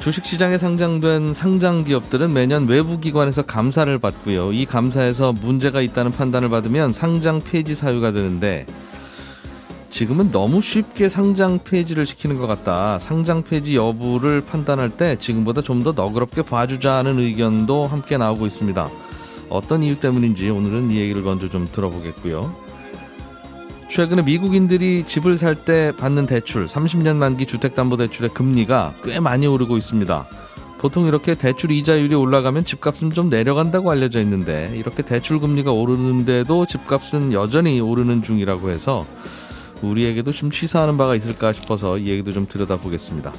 주식시장에 상장된 상장 기업들은 매년 외부 기관에서 감사를 받고요. 이 감사에서 문제가 있다는 판단을 받으면 상장 폐지 사유가 되는데 지금은 너무 쉽게 상장 폐지를 시키는 것 같다. 상장 폐지 여부를 판단할 때 지금보다 좀 더 너그럽게 봐주자는 의견도 함께 나오고 있습니다. 어떤 이유 때문인지 오늘은 이 얘기를 먼저 좀 들어보겠고요. 최근에 미국인들이 집을 살 때 받는 대출, 30년 만기 주택담보대출의 금리가 꽤 많이 오르고 있습니다. 보통 이렇게 대출 이자율이 올라가면 집값은 좀 내려간다고 알려져 있는데 이렇게 대출 금리가 오르는데도 집값은 여전히 오르는 중이라고 해서 우리에게도 좀 시사하는 바가 있을까 싶어서 이 얘기도 좀 들여다보겠습니다.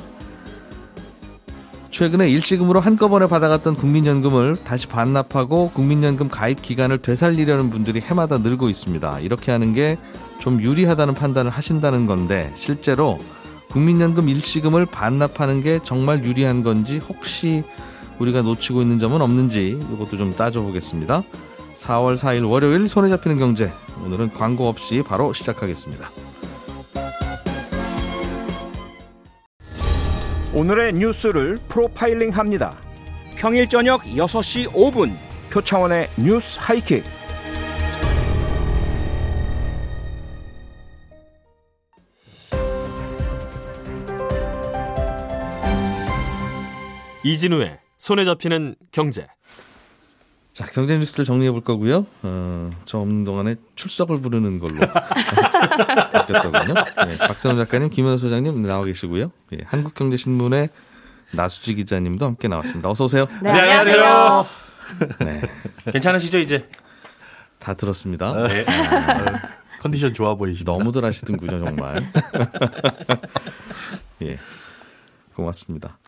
최근에 일시금으로 한꺼번에 받아갔던 국민연금을 다시 반납하고 국민연금 가입 기간을 되살리려는 분들이 해마다 늘고 있습니다. 이렇게 하는 게 좀 유리하다는 판단을 하신다는 건데 실제로 국민연금 일시금을 반납하는 게 정말 유리한 건지 혹시 우리가 놓치고 있는 점은 없는지 이것도 좀 따져보겠습니다. 4월 4일 월요일 손에 잡히는 경제 오늘은 광고 없이 바로 시작하겠습니다. 오늘의 뉴스를 프로파일링 합니다. 평일 저녁 6시 5분 표창원의 뉴스 하이킥. 이진우의 손에 잡히는 경제. 자, 경제 뉴스를 정리해 볼 거고요. 어, 저 없는 동안에 출석을 부르는 걸로 바뀌었더군요. 네, 박세훈 작가님, 김현우 소장님 나와 계시고요. 예, 한국경제신문의 나수지 기자님도 함께 나왔습니다. 어서 오세요. 네, 안녕하세요. 네, 괜찮으시죠 이제? 다 들었습니다. 네. 컨디션 좋아 보이십니다. 너무들 하시던군요, 정말. 예, 고맙습니다.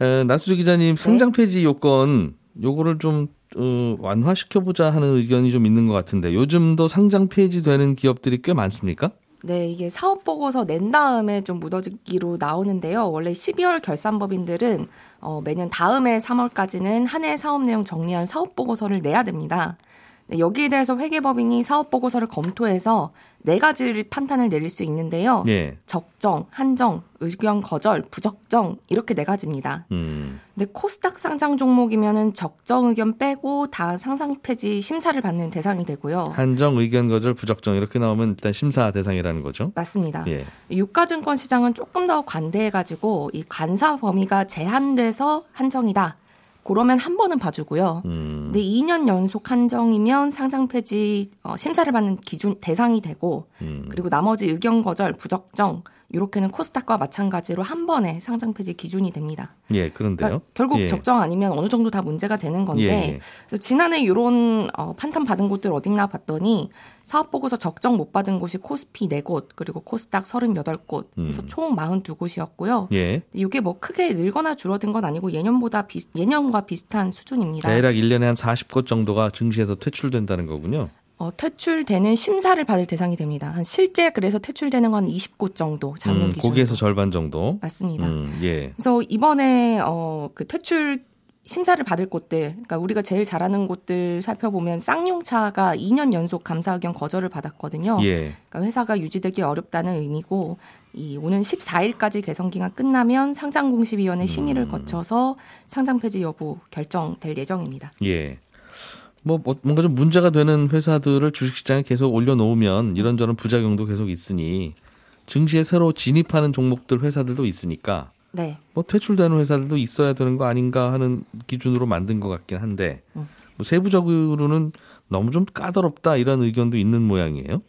에, 나수지 기자님, 상장 폐지 요건 요거를 좀 어, 완화시켜보자 하는 의견이 좀 있는 것 같은데 요즘도 상장 폐지되는 기업들이 꽤 많습니까? 네, 이게 사업 보고서 낸 다음에 좀 묻어지기로 나오는데요. 원래 12월 결산법인들은 어, 매년 다음해 3월까지는 한 해 사업 내용 정리한 사업 보고서를 내야 됩니다. 네, 여기에 대해서 회계법인이 사업 보고서를 검토해서 네 가지를 판단을 내릴 수 있는데요. 예. 적정, 한정, 의견 거절, 부적정 이렇게 네 가지입니다. 음, 근데 코스닥 상장 종목이면은 적정 의견 빼고 다 상장 폐지 심사를 받는 대상이 되고요. 한정, 의견 거절, 부적정 이렇게 나오면 일단 심사 대상이라는 거죠. 맞습니다. 예. 유가증권 시장은 조금 더 관대해 가지고 이 관사 범위가 제한돼서 한정이다. 그러면 한 번은 봐주고요. 음, 근데 2년 연속 한정이면 상장 폐지 어, 심사를 받는 기준 대상이 되고 음. 그리고 나머지 의견 거절, 부적정 이렇게는 코스닥과 마찬가지로 한 번에 상장 폐지 기준이 됩니다. 예, 그런데요. 그러니까 결국 예. 적정 아니면 어느 정도 다 문제가 되는 건데 예, 예. 그래서 지난해 이런 어, 판단 받은 곳들 어딨나 봤더니 사업 보고서 적정 못 받은 곳이 코스피 4곳 그리고 코스닥 38곳 그래서 음. 총 42곳이었고요. 예. 이게 뭐 크게 늘거나 줄어든 건 아니고 예년보다 비, 예년과 비슷한 수준입니다. 대략 1년에 한 40곳 정도가 증시에서 퇴출된다는 거군요. 어, 퇴출되는 심사를 받을 대상이 됩니다. 한 실제 그래서 퇴출되는 건 20곳 정도 작년 음, 기준으로. 거기에서 절반 정도. 맞습니다. 음, 예. 그래서 이번에 어, 그 퇴출 심사를 받을 곳들, 그러니까 우리가 제일 잘하는 곳들 살펴보면 쌍용차가 2년 연속 감사 의견 거절을 받았거든요. 예. 그러니까 회사가 유지되기 어렵다는 의미고 이 오는 14일까지 개선 기간 끝나면 상장 공시위원회 심의를 음. 거쳐서 상장 폐지 여부 결정될 예정입니다. 예. 뭐, 뭐 뭔가 좀 문제가 되는 회사들을 주식시장에 계속 올려놓으면 이런저런 부작용도 계속 있으니 증시에 새로 진입하는 종목들 회사들도 있으니까 네. 뭐 퇴출되는 회사들도 있어야 되는 거 아닌가 하는 기준으로 만든 것 같긴 한데 음. 뭐 세부적으로는 너무 좀 까다롭다 이런 의견도 있는 모양이에요.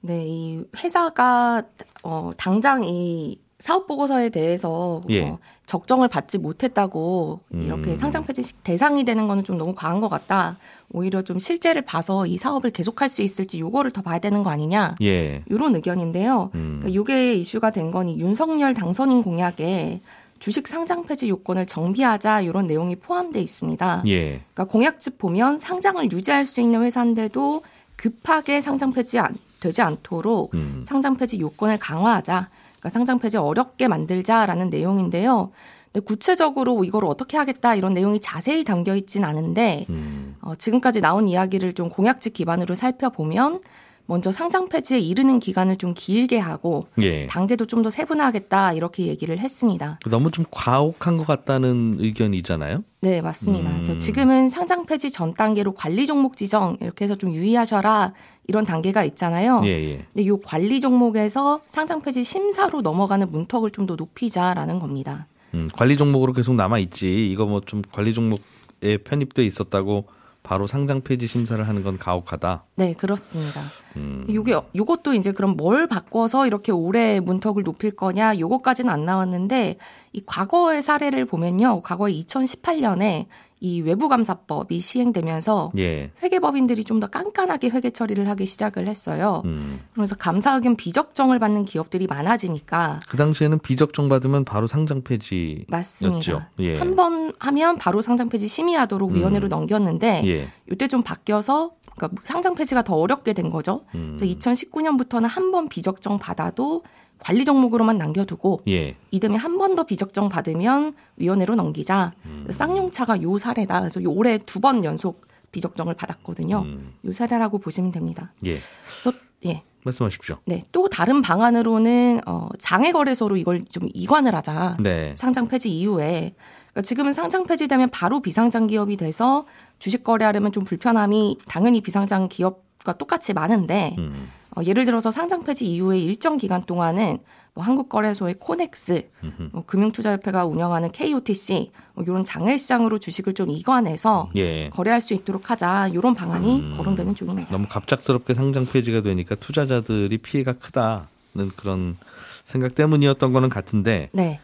네, 이 회사가 어 당장 이 사업 보고서에 대해서 예. 어, 적정을 받지 못했다고 이렇게 음. 상장 폐지 대상이 되는 거는 좀 너무 과한 것 같다. 오히려 좀 실제를 봐서 이 사업을 계속할 수 있을지 요거를 더 봐야 되는 거 아니냐. 예. 이런 의견인데요. 음. 그러니까 요게 이슈가 된건이 윤석열 당선인 공약에 주식 상장 폐지 요건을 정비하자 이런 내용이 포함되어 있습니다. 예. 그러니까 공약집 보면 상장을 유지할 수 있는 회사인데도 급하게 상장 폐지 안, 되지 않도록 음. 상장 폐지 요건을 강화하자. 그러니까 상장 폐지 어렵게 만들자라는 내용인데요. 근데 구체적으로 이걸 어떻게 하겠다 이런 내용이 자세히 담겨 있진 않은데 음. 어, 지금까지 나온 이야기를 좀 공약집 기반으로 살펴보면 먼저 상장 폐지에 이르는 기간을 좀 길게 하고 예. 단계도 좀 더 세분화하겠다 이렇게 얘기를 했습니다. 너무 좀 과혹한 것 같다는 의견이잖아요. 네, 맞습니다. 음. 그래서 지금은 상장 폐지 전 단계로 관리 종목 지정 이렇게 해서 좀 유의하셔라 이런 단계가 있잖아요. 예, 예. 근데 이 관리 종목에서 상장 폐지 심사로 넘어가는 문턱을 좀 더 높이자라는 겁니다. 음, 관리 종목으로 계속 남아 있지. 이거 뭐 좀 관리 종목에 편입돼 있었다고 바로 상장 폐지 심사를 하는 건 가혹하다. 네, 그렇습니다. 음. 요게 요것도 이제 그럼 뭘 바꿔서 이렇게 올해 문턱을 높일 거냐 요거까지는 안 나왔는데 이 과거의 사례를 보면요. 과거에 2018년에 이 외부감사법이 시행되면서 예. 회계법인들이 좀 더 깐깐하게 회계 처리를 하기 시작을 했어요. 음. 그러면서 감사 의견 비적정을 받는 기업들이 많아지니까 그 당시에는 비적정 받으면 바로 상장 폐지. 맞습니다. 예. 한번 하면 바로 상장 폐지 심의하도록 위원회로 음. 넘겼는데 예. 이때 좀 바뀌어서 그러니까 상장 폐지가 더 어렵게 된 거죠. 음. 그래서 2019년부터는 한 번 비적정 받아도 관리 종목으로만 남겨두고 예. 이듬해 한 번 더 비적정 받으면 위원회로 넘기자. 음. 쌍용차가 요 사례다. 그래서 요 올해 두 번 연속 비적정을 받았거든요. 음. 요 사례라고 보시면 됩니다. 예. 그래서 예. 말씀하십시오. 네. 또 다른 방안으로는 어 장외 거래소로 이걸 좀 이관을 하자. 네. 상장 폐지 이후에 그러니까 지금은 상장 폐지되면 바로 비상장 기업이 돼서 주식 거래하려면 좀 불편함이 당연히 비상장 기업과 똑같이 많은데 음. 어, 예를 들어서 상장 폐지 이후에 일정 기간 동안은 뭐 한국거래소의 코넥스, 뭐 금융투자협회가 운영하는 KOTC 뭐 이런 장외시장으로 주식을 좀 이관해서 예. 거래할 수 있도록 하자 이런 방안이 거론되는 중입니다. 너무 갑작스럽게 상장 폐지가 되니까 투자자들이 피해가 크다는 그런 생각 때문이었던 거는 같은데 네.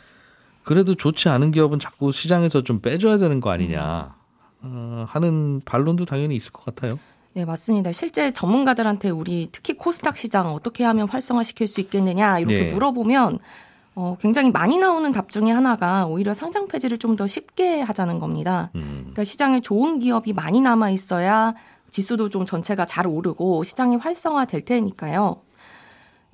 그래도 좋지 않은 기업은 자꾸 시장에서 좀 빼줘야 되는 거 아니냐 어, 하는 반론도 당연히 있을 것 같아요. 네, 맞습니다. 실제 전문가들한테 우리 특히 코스닥 시장 어떻게 하면 활성화시킬 수 있겠느냐 이렇게 네. 물어보면 어, 굉장히 많이 나오는 답 중에 하나가 오히려 상장 폐지를 좀 더 쉽게 하자는 겁니다. 음. 그러니까 시장에 좋은 기업이 많이 남아 있어야 지수도 좀 전체가 잘 오르고 시장이 활성화될 테니까요.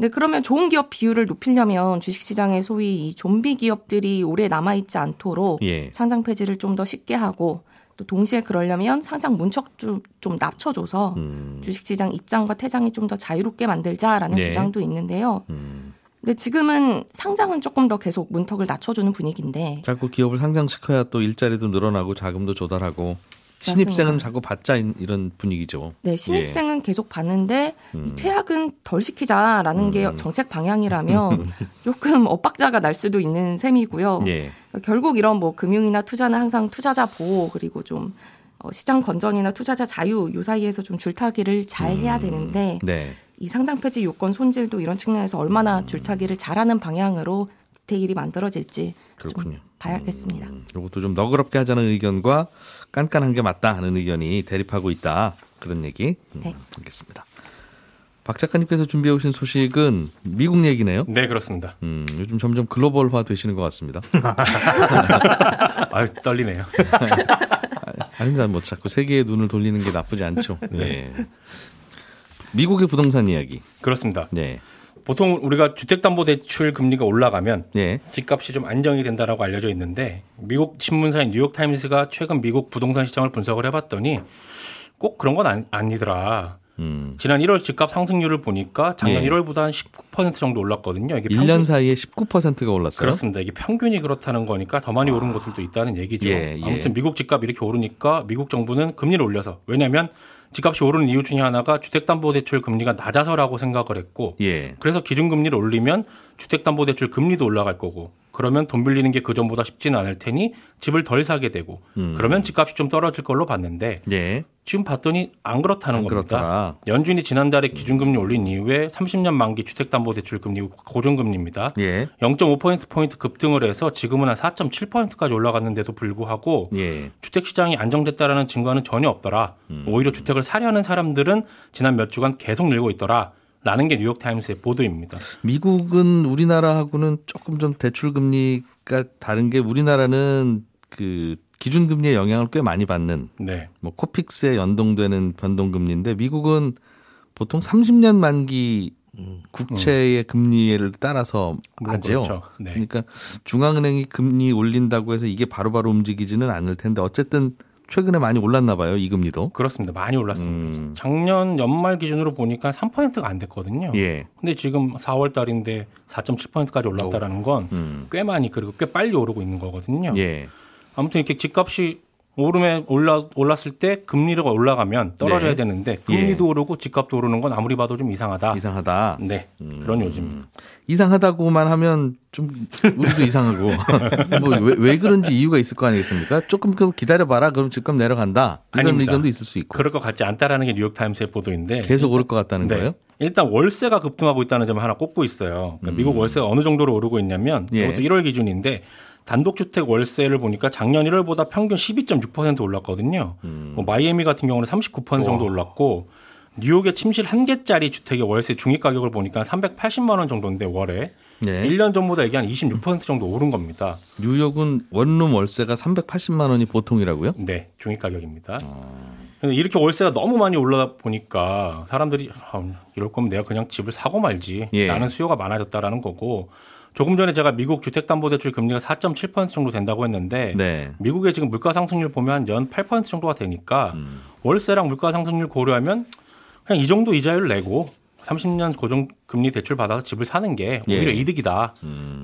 근데 그러면 좋은 기업 비율을 높이려면 주식시장에 소위 이 좀비 기업들이 오래 남아 있지 않도록 예. 상장 폐지를 좀 더 쉽게 하고 또 동시에 그러려면 상장 문턱 좀, 좀 낮춰줘서 음. 주식시장 입장과 퇴장이 좀 더 자유롭게 만들자라는 네. 주장도 있는데요. 음. 근데 지금은 상장은 조금 더 계속 문턱을 낮춰주는 분위기인데 자꾸 기업을 상장시켜야 또 일자리도 늘어나고 자금도 조달하고 신입생은 맞습니다. 자꾸 받자 이- 이런 분위기죠. 네, 신입생은 계속 받는데 이 음. 퇴학은 덜 시키자라는 게 음. 정책 방향이라면 조금 엇박자가 날 수도 있는 셈이고요. 예. 그러니까 결국 이런 뭐 금융이나 투자는 항상 투자자 보호 그리고 좀 어, 시장 건전이나 투자자 자유 요 사이에서 좀 줄타기를 잘 해야 되는데 네. 이 상장 폐지 요건 손질도 이런 측면에서 얼마나 줄타기를 잘하는 방향으로 디테일이 만들어질지 그렇군요. 좀 봐야겠습니다. 음, 이것도 좀 너그럽게 하자는 의견과 깐깐한 게 맞다 하는 의견이 대립하고 있다. 그런 얘기. 음, 네. 알겠습니다. 박 작가님께서 준비해 오신 소식은 미국 얘기네요. 네, 그렇습니다. 음, 요즘 점점 글로벌화 되시는 것 같습니다. 아유, 떨리네요. 아닙니다. 뭐 자꾸 세계의 눈을 돌리는 게 나쁘지 않죠. 네. 미국의 부동산 이야기. 그렇습니다. 네. 보통 우리가 주택담보대출 금리가 올라가면 네. 집값이 좀 안정이 된다라고 알려져 있는데 미국 신문사인 뉴욕 타임스가 최근 미국 부동산 시장을 분석을 해봤더니 꼭 그런 건 아니, 아니더라. 음. 지난 1월 집값 상승률을 보니까 작년 예. 1월보다 한 19% 정도 올랐거든요. 이게 1년 사이에 19%가 올랐어요. 그렇습니다. 이게 평균이 그렇다는 거니까 더 많이 오른 곳들도 있다는 얘기죠. 예, 예. 아무튼 미국 집값 이렇게 오르니까 미국 정부는 금리를 올려서 왜냐하면 집값이 오르는 이유 중에 하나가 주택담보대출 금리가 낮아서라고 생각을 했고 예. 그래서 기준금리를 올리면 주택담보대출 금리도 올라갈 거고 그러면 돈 빌리는 게 그 전보다 쉽지는 않을 테니 집을 덜 사게 되고 음. 그러면 집값이 좀 떨어질 걸로 봤는데 예. 지금 봤더니 안 그렇다는 안 겁니다. 그렇더라. 연준이 지난달에 기준금리 올린 이후에 30년 만기 주택담보대출 금리 고정금리입니다. 예. 0.5%포인트 급등을 해서 지금은 한 4.7%까지 올라갔는데도 불구하고 예. 주택 시장이 안정됐다라는 증거는 전혀 없더라. 음. 오히려 주택을 사려는 사람들은 지난 몇 주간 계속 늘고 있더라. 라는 게 뉴욕 타임스의 보도입니다. 미국은 우리나라하고는 조금 좀 대출 금리가 다른 게 우리나라는 그 기준 금리의 영향을 꽤 많이 받는 네. 뭐 코픽스에 연동되는 변동 금리인데 미국은 보통 30년 만기 국채의 금리를 따라서 물론 하죠. 그렇죠. 네. 그러니까 중앙은행이 금리 올린다고 해서 이게 바로바로 움직이지는 않을 텐데 어쨌든 최근에 많이 올랐나 봐요. 이 금리도. 그렇습니다. 많이 올랐습니다. 음. 작년 연말 기준으로 보니까 3%가 안 됐거든요. 예. 근데 지금 4월 달인데 4.7%까지 올랐다라는 건꽤 음. 많이 그리고 꽤 빨리 오르고 있는 거거든요. 예. 아무튼 이렇게 집값이 오름에 올라 올랐을 때 금리가 올라가면 떨어져야 네. 되는데 금리도 예. 오르고 집값도 오르는 건 아무리 봐도 좀 이상하다. 이상하다. 네. 음. 그런 요즘. 이상하다고만 하면 좀 우리도 이상하고 뭐왜 왜 그런지 이유가 있을 거 아니겠습니까? 조금 더 기다려 봐라. 그럼 집값 내려간다. 이런 아닙니다. 의견도 있을 수 있고 그럴 것 같지 않다라는 게 뉴욕 타임스의 보도인데 계속 오를 것 같다는 네. 거예요. 일단 월세가 급등하고 있다는 점을 하나 꼽고 있어요. 그러니까 미국 월세가 어느 정도로 오르고 있냐면 음. 예. 이것도 1월 기준인데 단독주택 월세를 보니까 작년 1월보다 평균 12.6% 올랐거든요. 음. 뭐 마이애미 같은 경우는 39% 정도 올랐고 뉴욕의 침실 한 개짜리 주택의 월세 중위 가격을 보니까 380만 원 정도인데 월에 네. 1년 전보다 이게 한 26% 정도 오른 겁니다. 뉴욕은 원룸 월세가 380만 원이 보통이라고요? 네, 중위 가격입니다. 어. 근데 이렇게 월세가 너무 많이 올라다 보니까 사람들이 아, 이럴 거면 내가 그냥 집을 사고 말지. 예. 라는 수요가 많아졌다라는 거고 조금 전에 제가 미국 주택담보대출 금리가 4.7% 정도 된다고 했는데 네. 미국의 지금 물가 상승률 보면 연 8% 정도가 되니까 음. 월세랑 물가 상승률 고려하면 그냥 이 정도 이자율 내고 30년 고정 금리 대출 받아서 집을 사는 게 오히려 예. 이득이다.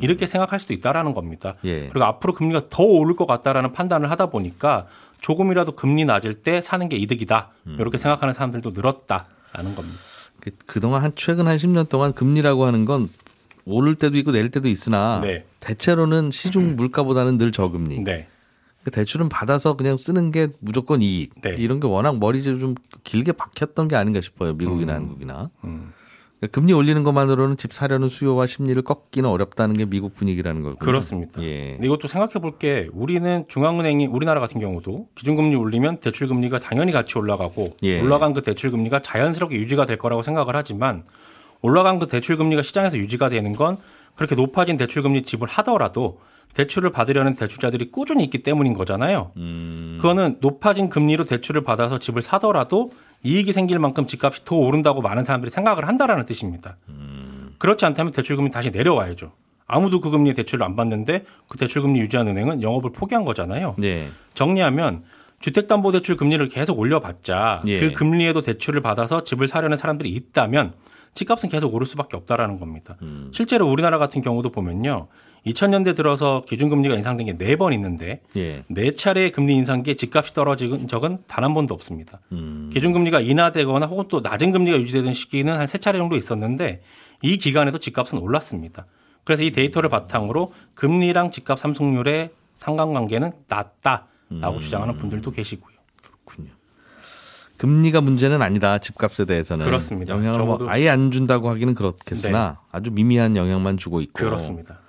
이렇게 생각할 수도 있다라는 겁니다. 예. 그리고 앞으로 금리가 더 오를 것 같다라는 판단을 하다 보니까 조금이라도 금리 낮을 때 사는 게 이득이다. 음. 이렇게 생각하는 사람들도 늘었다라는 겁니다. 그- 그동안 한 최근 한 10년 동안 금리라고 하는 건 오를 때도 있고 내릴 때도 있으나 네. 대체로는 시중 물가보다는 늘 저금리. 네. 그 대출은 받아서 그냥 쓰는 게 무조건 이익. 네. 이런 게 워낙 머리에 좀 길게 박혔던 게 아닌가 싶어요. 미국이나 음. 한국이나. 음. 그러니까 금리 올리는 것만으로는 집 사려는 수요와 심리를 꺾기는 어렵다는 게 미국 분위기라는 거군요. 그렇습니다. 예. 이것도 생각해 볼 게 우리는 중앙은행이 우리나라 같은 경우도 기준금리 올리면 대출금리가 당연히 같이 올라가고 예. 올라간 그 대출금리가 자연스럽게 유지가 될 거라고 생각을 하지만 올라간 그 대출 금리가 시장에서 유지가 되는 건 그렇게 높아진 대출 금리 지불하더라도 대출을 받으려는 대출자들이 꾸준히 있기 때문인 거잖아요. 음. 그거는 높아진 금리로 대출을 받아서 집을 사더라도 이익이 생길 만큼 집값이 더 오른다고 많은 사람들이 생각을 한다라는 뜻입니다. 그렇지 않다면 대출금리 다시 내려와야죠. 아무도 그 금리에 대출을 안 받는데 그 대출금리 유지한 은행은 영업을 포기한 거잖아요. 예. 정리하면 주택담보대출 금리를 계속 올려봤자 예. 그 금리에도 대출을 받아서 집을 사려는 사람들이 있다면 집값은 계속 오를 수밖에 없다라는 겁니다. 음. 실제로 우리나라 같은 경우도 보면요. 2000년대 들어서 기준금리가 인상된 게 네 번 있는데 예. 네 차례의 금리 인상기에 집값이 떨어진 적은 단 한 번도 없습니다. 음. 기준금리가 인하되거나 혹은 또 낮은 금리가 유지되던 시기는 한 세 차례 정도 있었는데 이 기간에도 집값은 올랐습니다. 그래서 이 데이터를 바탕으로 금리랑 집값 상승률의 상관관계는 낮다라고 주장하는 분들도 계시고요. 그렇군요. 금리가 문제는 아니다. 집값에 대해서는 그렇습니다. 영향을 뭐 아예 안 준다고 하기는 그렇겠으나 아주 미미한 영향만 주고 있고. 그렇습니다.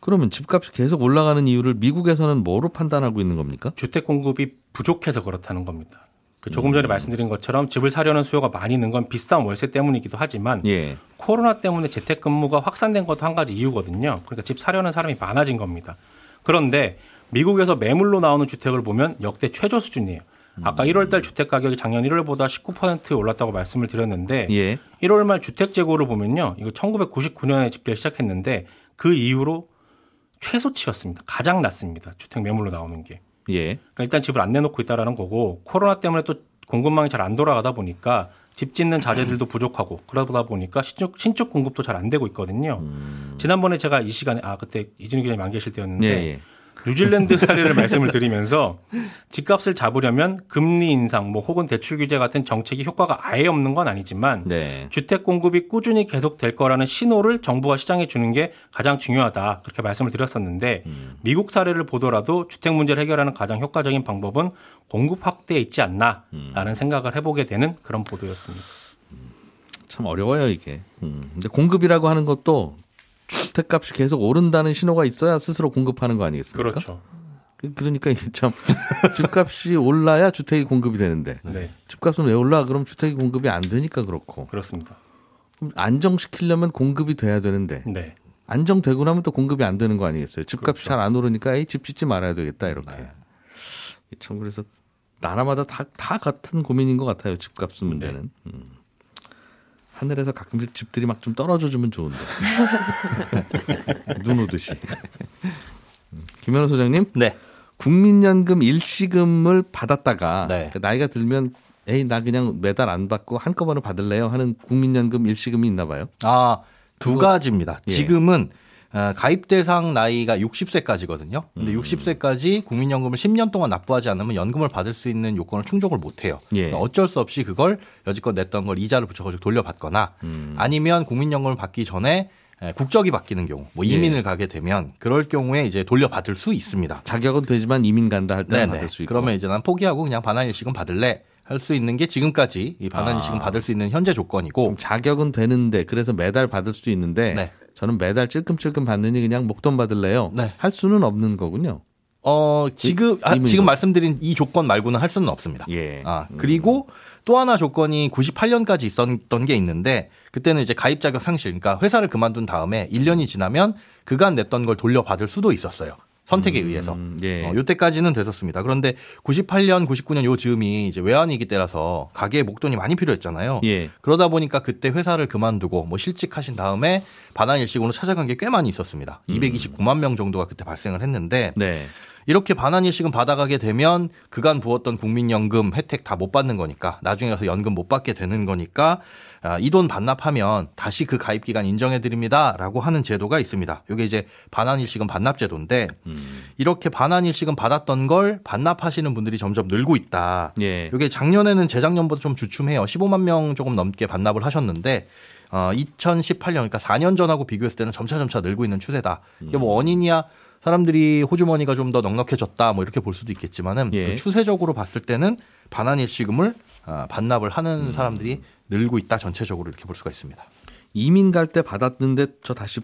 그러면 집값이 계속 올라가는 이유를 미국에서는 뭐로 판단하고 있는 겁니까? 주택 공급이 부족해서 그렇다는 겁니다. 그 조금 음. 전에 말씀드린 것처럼 집을 사려는 수요가 많이 는건 비싼 월세 때문이기도 하지만 예. 코로나 때문에 재택근무가 확산된 것도 한 가지 이유거든요. 그러니까 집 사려는 사람이 많아진 겁니다. 그런데 미국에서 매물로 나오는 주택을 보면 역대 최저 수준이에요. 아까 1월달 주택 가격이 작년 1월보다 19% 올랐다고 말씀을 드렸는데 예. 1월 말 주택 재고를 보면요. 이거 1999년에 집계를 시작했는데 그 이후로 최소치였습니다. 가장 낮습니다. 주택 매물로 나오는 게. 예. 그러니까 일단 집을 안 내놓고 있다라는 거고 코로나 때문에 또 공급망이 잘 안 돌아가다 보니까 집 짓는 자재들도 부족하고 그러다 보니까 신축, 신축 공급도 잘 안 되고 있거든요. 지난번에 제가 이 시간에 아 그때 이준희 기자님 안 계실 때였는데 예. 예. 뉴질랜드 사례를 말씀을 드리면서 집값을 잡으려면 금리 인상 뭐 혹은 대출 규제 같은 정책이 효과가 아예 없는 건 아니지만 네. 주택 공급이 꾸준히 계속될 거라는 신호를 정부가 시장에 주는 게 가장 중요하다 그렇게 말씀을 드렸었는데 미국 사례를 보더라도 주택 문제를 해결하는 가장 효과적인 방법은 공급 확대에 있지 않나라는 생각을 해보게 되는 그런 보도였습니다. 참 어려워요 이게. 음. 근데 공급이라고 하는 것도 주택값이 계속 오른다는 신호가 있어야 스스로 공급하는 거 아니겠습니까? 그렇죠. 그- 그러니까 이게 참 집값이 올라야 주택이 공급이 되는데 네, 집값은 왜 올라? 그럼 주택이 공급이 안 되니까 그렇고. 그렇습니다. 그럼 안정시키려면 공급이 돼야 되는데 네. 안정되고 나면 또 공급이 안 되는 거 아니겠어요? 집값이 그렇죠. 잘안 오르니까 에이, 집 짓지 말아야 되겠다 이렇게. 네. 참 그래서 나라마다 다, 다 같은 고민인 것 같아요. 집값 문제는. 네. 음. 하늘에서 가끔씩 집들이 막 좀 떨어져 주면 좋은데. 눈 오듯이. 음. 김현우 소장님, 네. 국민연금 일시금을 받았다가 네. 그 나이가 들면 에이 나 그냥 매달 안 받고 한꺼번에 받을래요 하는 국민연금 일시금이 있나 봐요. 아, 두 그거- 가지입니다. 예. 지금은 어, 가입 대상 나이가 60세까지거든요. 근데 음. 60세까지 국민연금을 10년 동안 납부하지 않으면 연금을 받을 수 있는 요건을 충족을 못 해요. 예. 어쩔 수 없이 그걸 여지껏 냈던 걸 이자를 붙여가지고 돌려받거나 음. 아니면 국민연금을 받기 전에 에, 국적이 바뀌는 경우, 뭐 예. 이민을 가게 되면 그럴 경우에 이제 돌려받을 수 있습니다. 자격은 되지만 이민 간다 할 때는. 받을 수 있고. 그러면 이제 난 포기하고 그냥 반환일식은 받을래 할수 있는 게 지금까지 이 반환일식은 아. 받을 수 있는 현재 조건이고 자격은 되는데 그래서 매달 받을 수 있는데 네. 저는 매달 찔끔찔끔 받느니 그냥 목돈 받을래요. 네. 할 수는 없는 거군요. 어 지금 아, 이민도. 지금 말씀드린 이 조건 말고는 할 수는 없습니다. 예. 아 그리고 또 하나 조건이 98년까지 있었던 게 있는데 그때는 이제 가입 자격 상실, 그러니까 회사를 그만둔 다음에 1년이 지나면 그간 냈던 걸 돌려받을 수도 있었어요. 선택에 의해서. 음, 예. 어, 요때까지는 됐었습니다. 그런데 98년, 99년 요 즈음이 이제 외환위기 때라서 가게에 목돈이 많이 필요했잖아요. 예. 그러다 보니까 그때 회사를 그만두고 뭐 실직하신 다음에 반환일식으로 찾아간 게 꽤 많이 있었습니다. 229만 명 정도가 그때 발생을 했는데 네. 이렇게 반환일식은 받아가게 되면 그간 부었던 국민연금 혜택 다 못 받는 거니까 나중에 가서 연금 못 받게 되는 거니까 아, 이 돈 반납하면 다시 그 가입 기간 인정해 드립니다라고 하는 제도가 있습니다. 이게 이제 반환일식은 반납 제도인데 이렇게 반환일식은 받았던 걸 반납하시는 분들이 점점 늘고 있다. 예. 이게 작년에는 재작년보다 좀 주춤해요. 15만 명 조금 넘게 반납을 하셨는데 어 2018년 그러니까 4년 전하고 비교했을 때는 점차 점차 늘고 있는 추세다. 이게 뭐 원인이야 사람들이 호주머니가 좀 더 넉넉해졌다 뭐 이렇게 볼 수도 있겠지만은 예. 그 추세적으로 봤을 때는 반환 일시금을 어, 반납을 하는 사람들이 늘고 있다 전체적으로 이렇게 볼 수가 있습니다. 이민 갈 때 받았는데 저 다시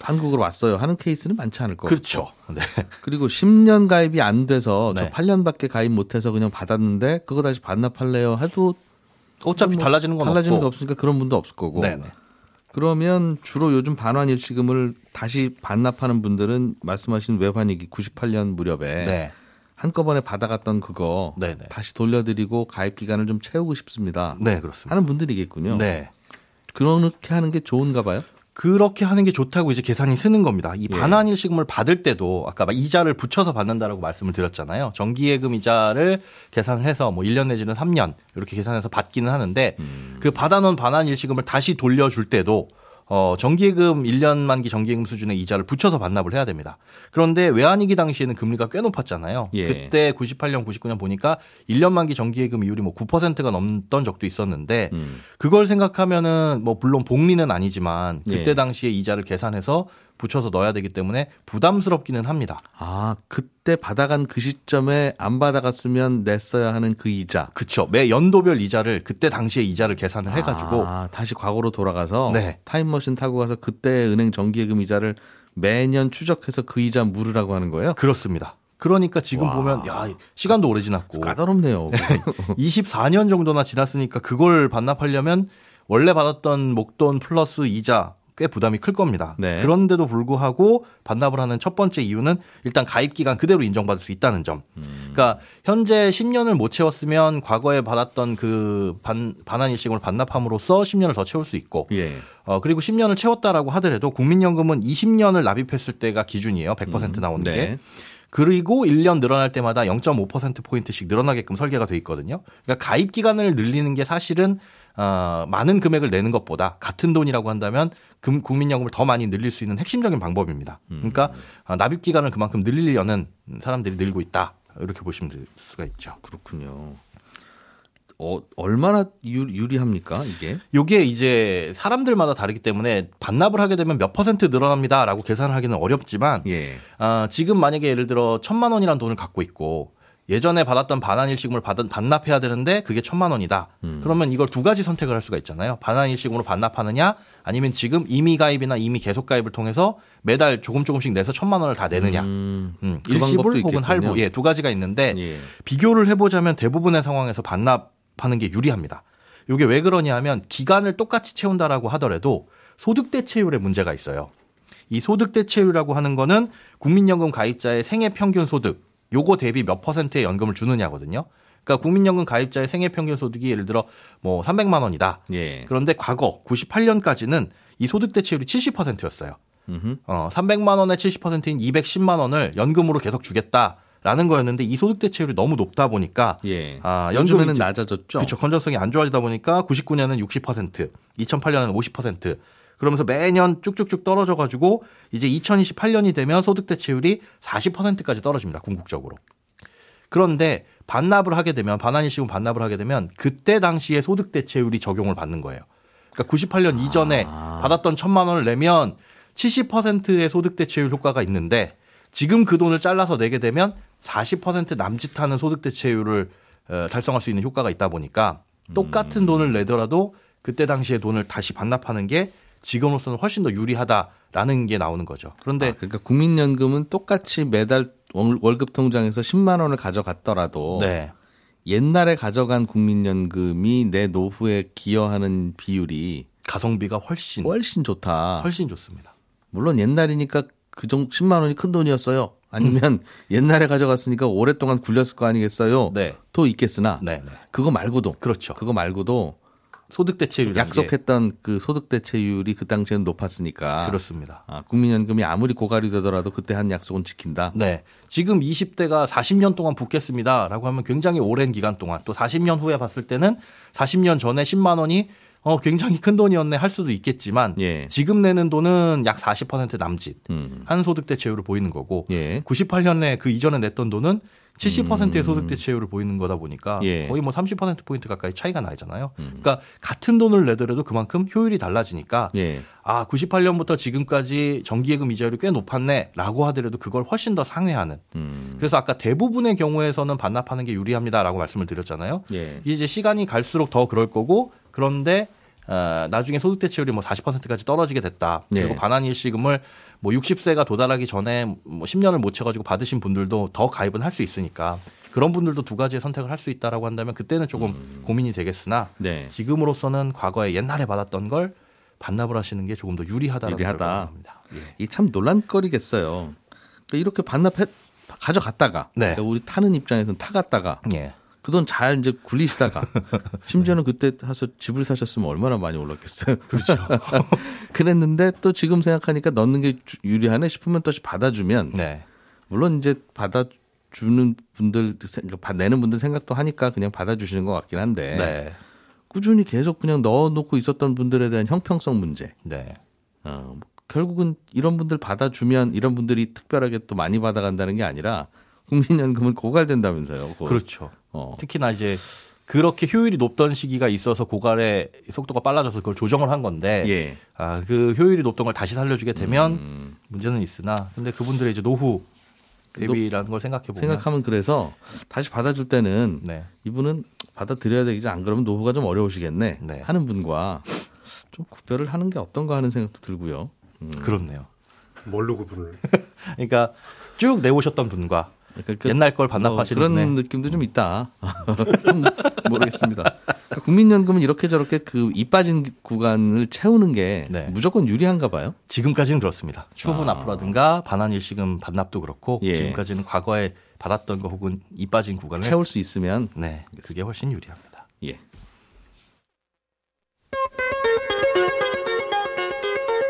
한국으로 왔어요 하는 케이스는 많지 않을 거고. 그렇죠. 네. 그리고 10년 가입이 안 돼서 네. 저 8년밖에 가입 못해서 그냥 받았는데 그거 다시 반납할래요 해도 어차피 뭐 달라지는 건 달라지는 없고. 게 없으니까 그런 분도 없을 거고. 네네. 그러면 주로 요즘 반환 일시금을 다시 반납하는 분들은 말씀하신 외환위기 98년 무렵에 네. 한꺼번에 받아갔던 그거 네네. 다시 돌려드리고 가입 기간을 좀 채우고 싶습니다. 네, 그렇습니다. 하는 분들이겠군요. 네. 그렇게 하는 게 좋은가 봐요. 그렇게 하는 게 좋다고 이제 계산이 쓰는 겁니다. 이 예. 반환일시금을 받을 때도 아까 막 이자를 붙여서 받는다라고 말씀을 드렸잖아요. 정기예금 이자를 계산을 해서 뭐 1년 내지는 3년 이렇게 계산해서 받기는 하는데 음. 그 받아놓은 반환일시금을 다시 돌려줄 때도 어, 정기예금 1년 만기 정기예금 수준의 이자를 붙여서 반납을 해야 됩니다. 그런데 외환위기 당시에는 금리가 꽤 높았잖아요. 예. 그때 98년, 99년 보니까 1년 만기 정기예금 이율이 뭐 9%가 넘던 적도 있었는데 음. 그걸 생각하면은 뭐 물론 복리는 아니지만 그때 예. 당시에 이자를 계산해서 붙여서 넣어야 되기 때문에 부담스럽기는 합니다. 아, 그때 받아간 그 시점에 안 받아갔으면 냈어야 하는 그 이자. 그쵸. 매 연도별 이자를 그때 당시에 이자를 계산을 해가지고 아, 다시 과거로 돌아가서 네. 타임머신 타고 가서 그때 은행 정기예금 이자를 매년 추적해서 그 이자 물으라고 하는 거예요? 그렇습니다. 그러니까 지금 와. 보면 야 시간도 오래 지났고 까다롭네요. 24년 정도나 지났으니까 그걸 반납하려면 원래 받았던 목돈 플러스 이자 꽤 부담이 클 겁니다. 네. 그런데도 불구하고 반납을 하는 첫 번째 이유는 일단 가입 기간 그대로 인정받을 수 있다는 점. 그러니까 현재 10년을 못 채웠으면 과거에 받았던 그 반, 반환 일식을 반납함으로써 10년을 더 채울 수 있고 예. 어, 그리고 10년을 채웠다라고 하더라도 국민연금은 20년을 납입했을 때가 기준이에요. 100% 나오는 게. 네. 그리고 1년 늘어날 때마다 0.5%포인트씩 늘어나게끔 설계가 돼 있거든요. 그러니까 가입 기간을 늘리는 게 사실은 어, 많은 금액을 내는 것보다 같은 돈이라고 한다면 금, 국민연금을 더 많이 늘릴 수 있는 핵심적인 방법입니다. 그러니까 어, 납입 기간을 그만큼 늘리려는 사람들이 늘고 있다. 이렇게 보시면 될 수가 있죠. 그렇군요. 어, 얼마나 유, 유리합니까, 이게? 요게 이제 사람들마다 다르기 때문에 반납을 하게 되면 몇 퍼센트 늘어납니다라고 계산을 하기는 어렵지만 예. 아, 지금 만약에 예를 들어 천만 원이라는 돈을 갖고 있고 예전에 받았던 반환 일시금을 받은 반납해야 되는데 그게 천만 원이다. 그러면 이걸 두 가지 선택을 할 수가 있잖아요. 반환 일시금으로 반납하느냐 아니면 지금 이미 가입이나 이미 계속 가입을 통해서 매달 조금 조금씩 내서 천만 원을 다 내느냐. 음, 음, 그 일시불 혹은 할부. 예, 두 가지가 있는데 예. 비교를 해 보자면 대부분의 상황에서 반납하는 게 유리합니다. 이게 왜 그러냐면 기간을 똑같이 채운다라고 하더라도 소득 대체율에 문제가 있어요. 이 소득 대체율이라고 하는 거는 국민연금 가입자의 생애 평균 소득 요거 대비 몇 퍼센트의 연금을 주느냐거든요. 그러니까 국민연금 가입자의 생애 평균 소득이 예를 들어 뭐 300만 원이다. 예. 그런데 과거 98년까지는 이 소득 대체율이 70%였어요. 음흠. 어, 300만 원의 70%인 210만 원을 연금으로 계속 주겠다라는 거였는데 이 소득 대체율이 너무 높다 보니까 예. 아, 연금이 낮아졌죠. 그렇죠. 건전성이 안 좋아지다 보니까 99년은 60%, 2008년은 50%. 그러면서 매년 쭉쭉쭉 떨어져 가지고 이제 2028년이 되면 소득 대체율이 40%까지 떨어집니다. 궁극적으로. 그런데 반납을 하게 되면 반환일시금 반납을 하게 되면 그때 당시에 소득 대체율이 적용을 받는 거예요. 그러니까 98년 이전에 아. 받았던 천만 원을 내면 70%의 소득 대체율 효과가 있는데 지금 그 돈을 잘라서 내게 되면 40% 남짓하는 소득 대체율을 어, 달성할 수 있는 효과가 있다 보니까 똑같은 돈을 내더라도 그때 당시에 돈을 다시 반납하는 게 지금으로서는 훨씬 더 유리하다라는 게 나오는 거죠. 그런데 아, 그러니까 국민연금은 똑같이 매달 월- 월급 통장에서 10만 원을 가져갔더라도 네. 옛날에 가져간 국민연금이 내 노후에 기여하는 비율이 가성비가 훨씬 훨씬 좋다. 훨씬 좋습니다. 물론 옛날이니까 그정 10만 원이 큰 돈이었어요. 아니면 옛날에 가져갔으니까 오랫동안 굴렸을 거 아니겠어요. 네. 또 있겠으나 네, 네. 그거 말고도 그렇죠. 그거 말고도 소득 대체율이 약속했던 그 소득 대체율이 그 당시에는 높았으니까 그렇습니다. 아, 국민연금이 아무리 고갈이 되더라도 그때 한 약속은 지킨다. 네. 지금 20대가 40년 동안 붙겠습니다라고 하면 굉장히 오랜 기간 동안 또 40년 후에 봤을 때는 40년 전에 10만 원이 어 굉장히 큰 돈이었네 할 수도 있겠지만 예. 지금 내는 돈은 약 40% 남짓 음. 한 소득 대체율을 보이는 거고 예. 98년에 그 이전에 냈던 돈은 70%의 소득 대체율을 보이는 거다 보니까 음. 예. 음. 거의 뭐 30% 포인트 가까이 차이가 나잖아요. 그러니까 같은 돈을 내더라도 그만큼 효율이 달라지니까 예. 아 98년부터 지금까지 정기예금 이자율이 꽤 높았네라고 하더라도 그걸 훨씬 더 상회하는. 음. 그래서 아까 대부분의 경우에서는 반납하는 게 유리합니다라고 말씀을 드렸잖아요. 예. 이제 시간이 갈수록 더 그럴 거고 그런데 어, 나중에 소득 대체율이 뭐 40%까지 떨어지게 됐다. 그리고 예. 반환 일시금을 뭐 60세가 도달하기 전에 뭐 10년을 못 채가지고 받으신 분들도 더 가입은 할 수 있으니까 그런 분들도 두 가지의 선택을 할 수 있다라고 한다면 그때는 조금 고민이 되겠으나 네. 지금으로서는 과거에 옛날에 받았던 걸 반납을 하시는 게 조금 더 유리하다라고 유리하다. 생각합니다. 예. 이게 참 논란거리겠어요. 그러니까 이렇게 반납해 가져갔다가 네. 그러니까 우리 타는 입장에서는 타갔다가 예. 그 돈 잘 이제 굴리시다가 심지어는 그때 가서 집을 사셨으면 얼마나 많이 올랐겠어요. 그렇죠. 그랬는데 또 지금 생각하니까 넣는 게 주- 유리하네 싶으면 또 받아주면 네. 물론 이제 받아 주는 분들 생- 그러니까 받- 내는 분들 생각도 하니까 그냥 받아주시는 것 같긴 한데 네. 꾸준히 계속 그냥 넣어놓고 있었던 분들에 대한 형평성 문제. 네. 어, 뭐 결국은 이런 분들 받아주면 이런 분들이 특별하게 또 많이 받아간다는 게 아니라 국민연금은 고갈된다면서요. 그거. 그렇죠. 어. 특히나 이제 그렇게 효율이 높던 시기가 있어서 고갈의 속도가 빨라져서 그걸 조정을 한 건데 예. 아, 그 효율이 높던 걸 다시 살려주게 되면 음. 문제는 있으나 근데 그분들의 이제 노후 대비라는 걸 생각해 보면 생각하면 그래서 다시 받아줄 때는 네. 이분은 받아들여야 되겠지 안 그러면 노후가 좀 어려우시겠네 네. 하는 분과 좀 구별을 하는 게 어떤가 하는 생각도 들고요. 음. 그렇네요. 뭘로 구분을? 그러니까 쭉 내오셨던 분과 그러니까 그 옛날 걸뭐 반납하시는 그런 분의 느낌도 좀 있다. 모르겠습니다. 그러니까 국민연금은 이렇게 저렇게 그 이 빠진 구간을 채우는 게 네. 무조건 유리한가 봐요. 지금까지는 그렇습니다. 추후 아. 납부라든가 반환 일시금 반납도 그렇고 예. 지금까지는 과거에 받았던 거 혹은 이 빠진 구간을 채울 수 있으면 네 그게 훨씬 유리합니다. 예.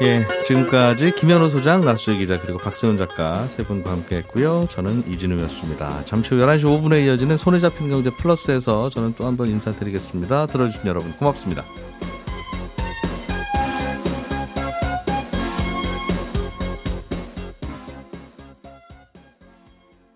예, 지금까지 김현우 소장, 나수재 기자 그리고 박세훈 작가 세 분과 함께 했고요. 저는 이진우였습니다. 잠시 후 11시 5분에 이어지는 손에 잡힌 경제 플러스에서 저는 또 한 번 인사드리겠습니다. 들어주신 여러분 고맙습니다.